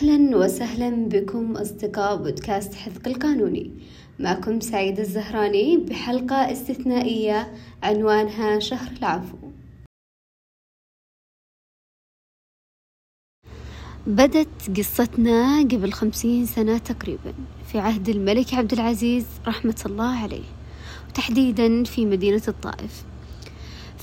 أهلا وسهلا بكم أصدقاء بودكاست حذق القانوني. معكم سعيد الزهراني بحلقة استثنائية عنوانها شهر العفو. بدت قصتنا قبل خمسين سنة تقريبا في عهد الملك عبد العزيز رحمة الله عليه وتحديدا في مدينة الطائف.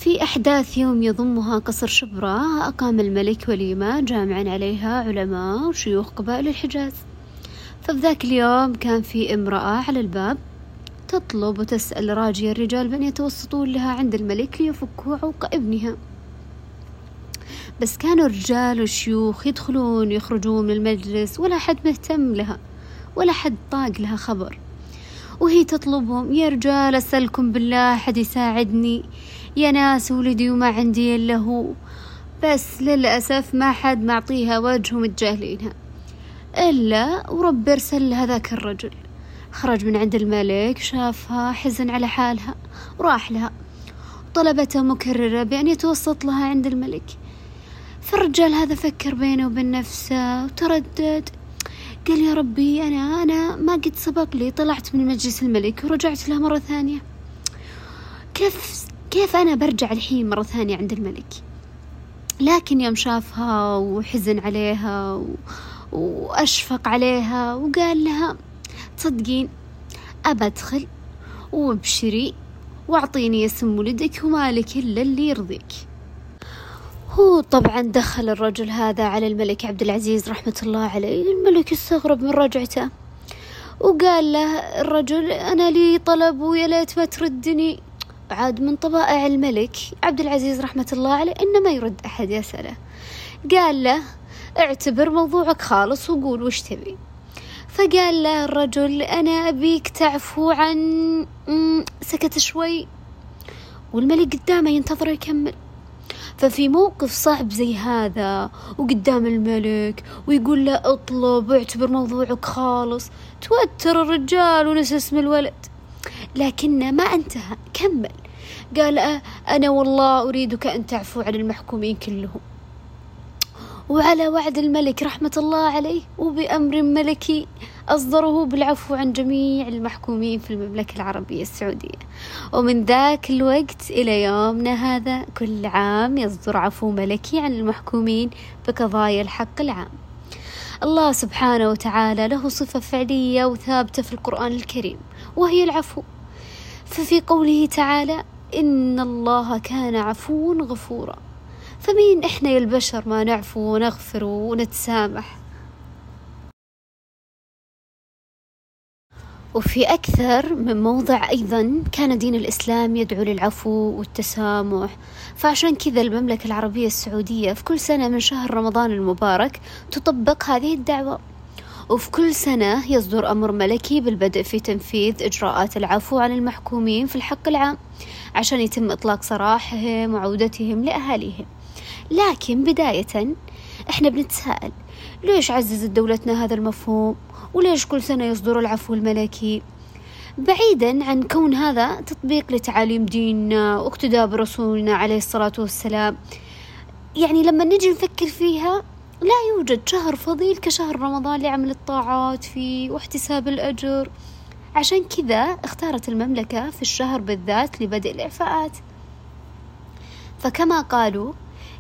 في أحداث يوم يضمها قصر شبرا أقام الملك وليمة جامعا عليها علماء وشيوخ قبائل الحجاز. ففي ذاك اليوم كان في امرأة على الباب تطلب وتسأل راجي الرجال بأن يتوسطون لها عند الملك ليفكوا عوق ابنها. بس كانوا الرجال والشيوخ يدخلون ويخرجون من المجلس ولا حد مهتم لها ولا حد طاق لها خبر. وهي تطلبهم يا رجال أسألكم بالله حد يساعدني؟ يا ناس ولدي وما عندي إلا هو. بس للأسف ما حد معطيها وجه ومتجاهلينها إلا ورب أرسل لها ذاك الرجل. خرج من عند الملك شافها حزن على حالها وراح لها. طلبته مكررة بأن يتوسط لها عند الملك. فالرجال هذا فكر بينه وبين نفسه وتردد. قال يا ربي أنا أنا ما قد سبق لي طلعت من مجلس الملك ورجعت له مرة ثانية. كيف كيف أنا برجع الحين مرة ثانية عند الملك؟ لكن يوم شافها وحزن عليها و... وأشفق عليها وقال لها تصدقين أبى أدخل وأبشري وأعطيني اسم ولدك ومالك إلا اللي يرضيك. هو طبعا دخل الرجل هذا على الملك عبد العزيز رحمة الله عليه. الملك استغرب من رجعته وقال له الرجل أنا لي طلب ويا ليت ما تردني. عاد من طبائع الملك عبد العزيز رحمة الله عليه إنه ما يرد أحد يسأله قال له اعتبر موضوعك خالص وقول وش تبي. فقال له الرجل أنا أبيك تعفو عن سكت شوي. والملك قدامه ينتظر يكمل. ففي موقف صعب زي هذا وقدام الملك ويقول له اطلب واعتبر موضوعك خالص. توتر الرجال ونسى اسم الولد. لكنه ما أنتهى. كمل. قال أنا والله أريدك أن تعفو عن المحكومين كلهم. وعلى وعد الملك رحمة الله عليه وبأمر ملكي أصدره بالعفو عن جميع المحكومين في المملكة العربية السعودية. ومن ذاك الوقت إلى يومنا هذا كل عام يصدر عفو ملكي عن المحكومين بقضايا الحق العام. الله سبحانه وتعالى له صفة فعلية وثابتة في القرآن الكريم وهي العفو. ففي قوله تعالى إن الله كان عفوا غفورا. فمين إحنا يا البشر ما نعفو ونغفر ونتسامح؟ وفي أكثر من موضع أيضا كان دين الإسلام يدعو للعفو والتسامح. فعشان كذا المملكة العربية السعودية في كل سنة من شهر رمضان المبارك تطبق هذه الدعوة. وفي كل سنة يصدر أمر ملكي بالبدء في تنفيذ إجراءات العفو عن المحكومين في الحق العام عشان يتم إطلاق سراحهم وعودتهم لأهاليهم. لكن بداية إحنا بنتساءل ليش عززت دولتنا هذا المفهوم؟ وليش كل سنة يصدر العفو الملكي؟ بعيدا عن كون هذا تطبيق لتعاليم ديننا واقتداء برسولنا عليه الصلاة والسلام. يعني لما نجي نفكر فيها لا يوجد شهر فضيل كشهر رمضان لعمل الطاعات فيه واحتساب الأجر. عشان كذا اختارت المملكة في الشهر بالذات لبدء الإعفاءات. فكما قالوا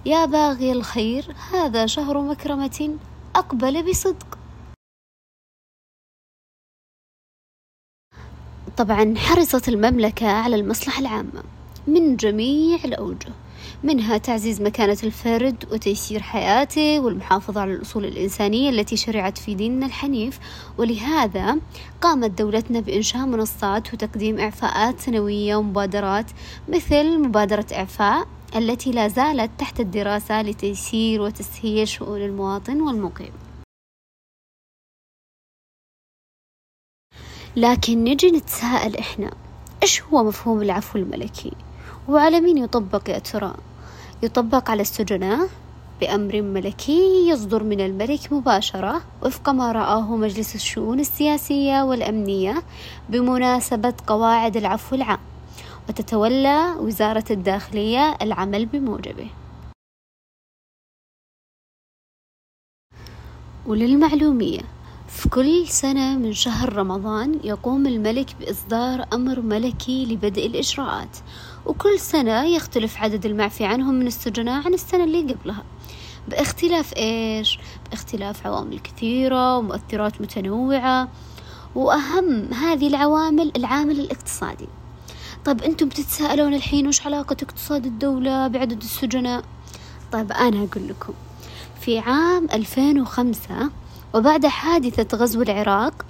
يا باغي الخير هذا شهر مكرمة أقبل بصدق. طبعا حرصت المملكة على المصلحة العامة من جميع الأوجه. منها تعزيز مكانة الفرد وتيسير حياته والمحافظة على الأصول الإنسانية التي شرعت في ديننا الحنيف. ولهذا قامت دولتنا بإنشاء منصات وتقديم إعفاءات سنوية ومبادرات مثل مبادرة إعفاء التي لا زالت تحت الدراسة لتيسير وتسهيل شؤون المواطن والمقيم. لكن نجي نتساءل إحنا إيش هو مفهوم العفو الملكي؟ وعلى مين يطبق يا ترى؟ يطبق على السجناء بأمر ملكي يصدر من الملك مباشرة وفق ما رآه مجلس الشؤون السياسية والأمنية بمناسبة قواعد العفو العام وتتولى وزارة الداخلية العمل بموجبه. وللمعلومية في كل سنة من شهر رمضان يقوم الملك بإصدار أمر ملكي لبدء الإجراءات وكل سنة يختلف عدد المعفي عنهم من السجناء عن السنة اللي قبلها. باختلاف إيش؟ باختلاف عوامل كثيرة ومؤثرات متنوعة وأهم هذه العوامل العامل الاقتصادي. طيب أنتم بتتساءلون الحين وش علاقة اقتصاد الدولة بعدد السجناء طيب أنا أقول لكم في عام 2005 وبعد حادثة غزو العراق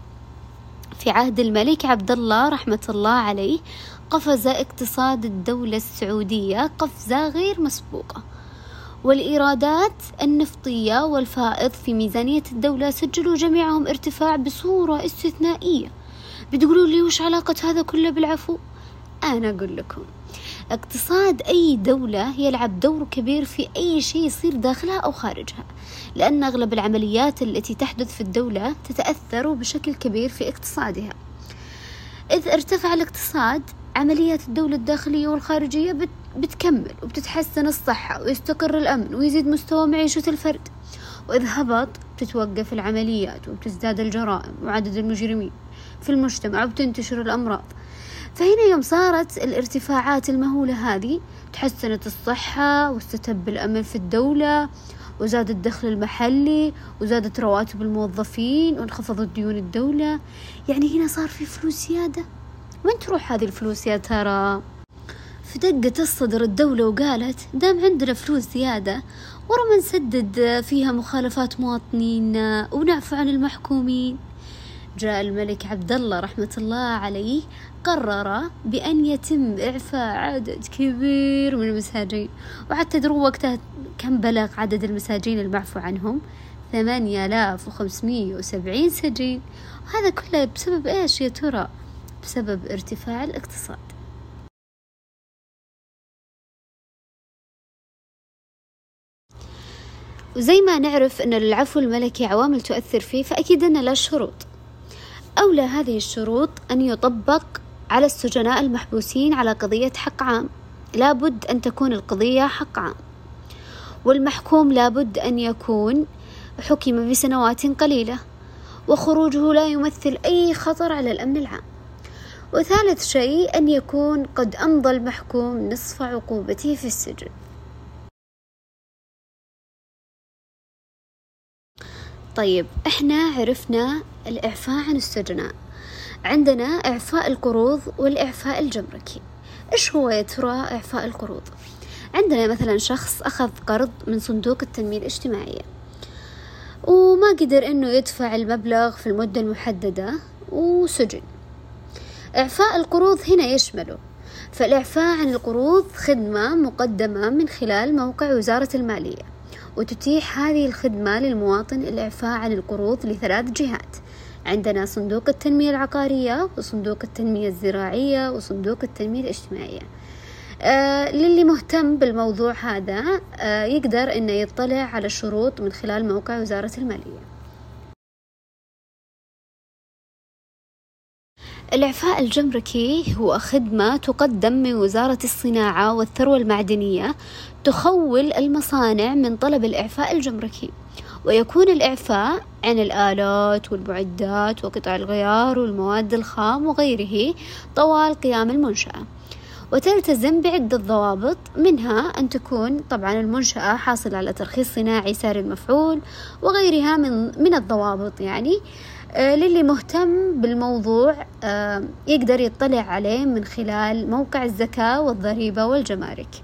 في عهد الملك عبد الله رحمة الله عليه قفز اقتصاد الدولة السعودية قفزة غير مسبوقة. والإيرادات النفطية والفائض في ميزانية الدولة سجلوا جميعهم ارتفاع بصورة استثنائية. بتقولوا لي وش علاقة هذا كله بالعفو؟ أنا أقول لكم اقتصاد أي دولة يلعب دور كبير في أي شيء يصير داخلها أو خارجها لأن أغلب العمليات التي تحدث في الدولة تتأثر بشكل كبير في اقتصادها. إذا ارتفع الاقتصاد عمليات الدولة الداخلية والخارجية بتكمل وبتتحسن الصحة ويستقر الأمن ويزيد مستوى معيشة الفرد. وإذا هبط بتتوقف العمليات وبتزداد الجرائم وعدد المجرمين في المجتمع وبتنتشر الأمراض. فهنا يوم صارت الارتفاعات المهولة هذه تحسنت الصحة واستتب الأمن في الدولة وزاد الدخل المحلي وزادت رواتب الموظفين وانخفضت ديون الدولة. يعني هنا صار في فلوس زيادة. وين تروح هذه الفلوس يا ترى؟ فدقت الصدر الدولة وقالت دام عندنا فلوس زيادة ورا نسدد فيها مخالفات مواطنينا ونعفو عن المحكومين. جاء الملك عبد الله رحمة الله عليه قرر بأن يتم إعفاء عدد كبير من المساجين وحتى تدروا وقتها كم بلغ عدد المساجين المعفو عنهم؟ ثمانية آلاف وخمسمية وسبعين سجين. وهذا كله بسبب إيش يا ترى؟ بسبب ارتفاع الاقتصاد. وزي ما نعرف أن العفو الملكي عوامل تؤثر فيه فأكيد أن له شروط. أولى هذه الشروط أن يطبق على السجناء المحبوسين على قضية حق عام. لابد أن تكون القضية حق عام. والمحكوم لابد أن يكون حكم بسنوات قليلة وخروجه لا يمثل أي خطر على الأمن العام. وثالث شيء أن يكون قد أمضى المحكوم نصف عقوبته في السجن. طيب إحنا عرفنا الإعفاء عن السجناء عندنا إعفاء القروض والإعفاء الجمركي. إيش هو يا ترى إعفاء القروض؟ عندنا مثلا شخص أخذ قرض من صندوق التنمية الاجتماعية. وما قدر إنه يدفع المبلغ في المدة المحددة وسجن. إعفاء القروض هنا يشمله. فالإعفاء عن القروض خدمة مقدمة من خلال موقع وزارة المالية وتتيح هذه الخدمة للمواطن الإعفاء عن القروض لثلاث جهات. عندنا صندوق التنمية العقارية وصندوق التنمية الزراعية وصندوق التنمية الاجتماعية. آه للي مهتم بالموضوع هذا آه يقدر إنه يطلع على الشروط من خلال موقع وزارة المالية. الإعفاء الجمركي هو خدمة تقدم من وزارة الصناعة والثروة المعدنية تخول المصانع من طلب الإعفاء الجمركي. ويكون الإعفاء عن الآلات والمعدات وقطع الغيار والمواد الخام وغيره طوال قيام المنشأة. وتلتزم بعدة ضوابط منها أن تكون طبعا المنشأة حاصلة على ترخيص صناعي ساري المفعول وغيرها من من الضوابط يعني. آه، للي مهتم بالموضوع آه، يقدر يطلع عليه من خلال موقع الزكاة والضريبة والجمارك.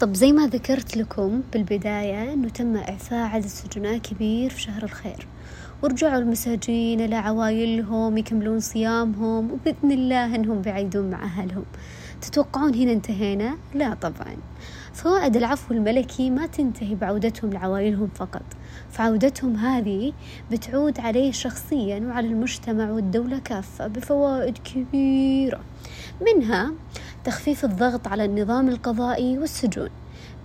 طب زي ما ذكرت لكم بالبداية أنه تم إعفاء عدد سجناء كبير في شهر الخير. ورجعوا المساجين إلى عوايلهم يكملون صيامهم وبإذن الله أنهم بعيدون مع أهلهم. تتوقعون هنا انتهينا؟ لا طبعا. فوائد العفو الملكي ما تنتهي بعودتهم لعوائلهم فقط. فعودتهم هذه بتعود عليه شخصيا وعلى المجتمع والدولة كافة بفوائد كبيرة. منها تخفيف الضغط على النظام القضائي والسجون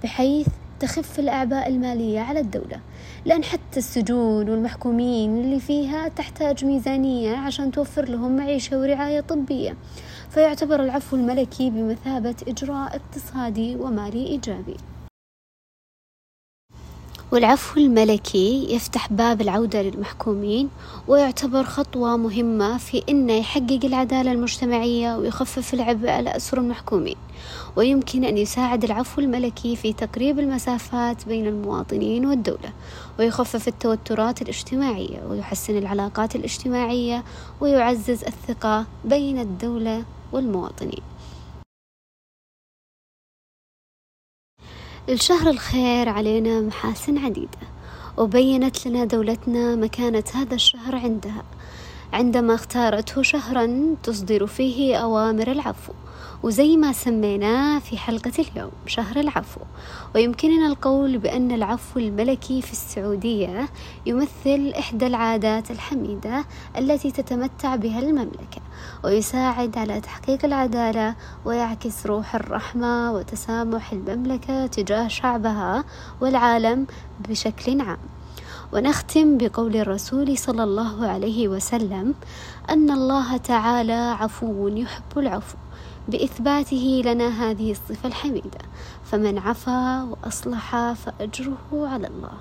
بحيث تخف الأعباء المالية على الدولة لأن حتى السجون والمحكومين اللي فيها تحتاج ميزانية عشان توفر لهم معيشة ورعاية طبية. فيعتبر العفو الملكي بمثابة إجراء اقتصادي ومالي إيجابي. والعفو الملكي يفتح باب العودة للمحكومين ويعتبر خطوة مهمة في أنه يحقق العدالة المجتمعية ويخفف العبء على أسر المحكومين. ويمكن أن يساعد العفو الملكي في تقريب المسافات بين المواطنين والدولة ويخفف التوترات الاجتماعية ويحسن العلاقات الاجتماعية ويعزز الثقة بين الدولة والمواطنين. الشهر الخير علينا محاسن عديدة وبينت لنا دولتنا مكانة هذا الشهر عندها عندما اختارته شهرا تصدر فيه أوامر العفو. وزي ما سميناه في حلقة اليوم شهر العفو. ويمكننا القول بأن العفو الملكي في السعودية يمثل إحدى العادات الحميدة التي تتمتع بها المملكة ويساعد على تحقيق العدالة ويعكس روح الرحمة وتسامح المملكة تجاه شعبها والعالم بشكل عام. ونختم بقول الرسول صلى الله عليه وسلم أن الله تعالى عفو يحب العفو. بإثباته لنا هذه الصفة الحميدة. فمن عفا وأصلح فأجره على الله.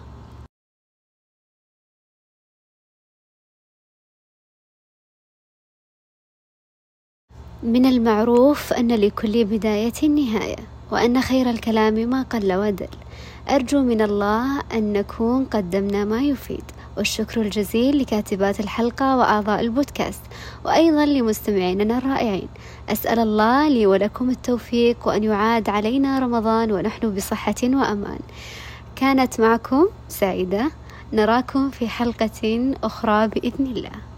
من المعروف أن لكل بداية نهاية وأن خير الكلام ما قل ودل. أرجو من الله أن نكون قدمنا ما يفيد. والشكر الجزيل لكاتبات الحلقة وأعضاء البودكاست وأيضا لمستمعيننا الرائعين. أسأل الله لي ولكم التوفيق وأن يعاد علينا رمضان ونحن بصحة وأمان. كانت معكم سعيدة. نراكم في حلقة أخرى بإذن الله.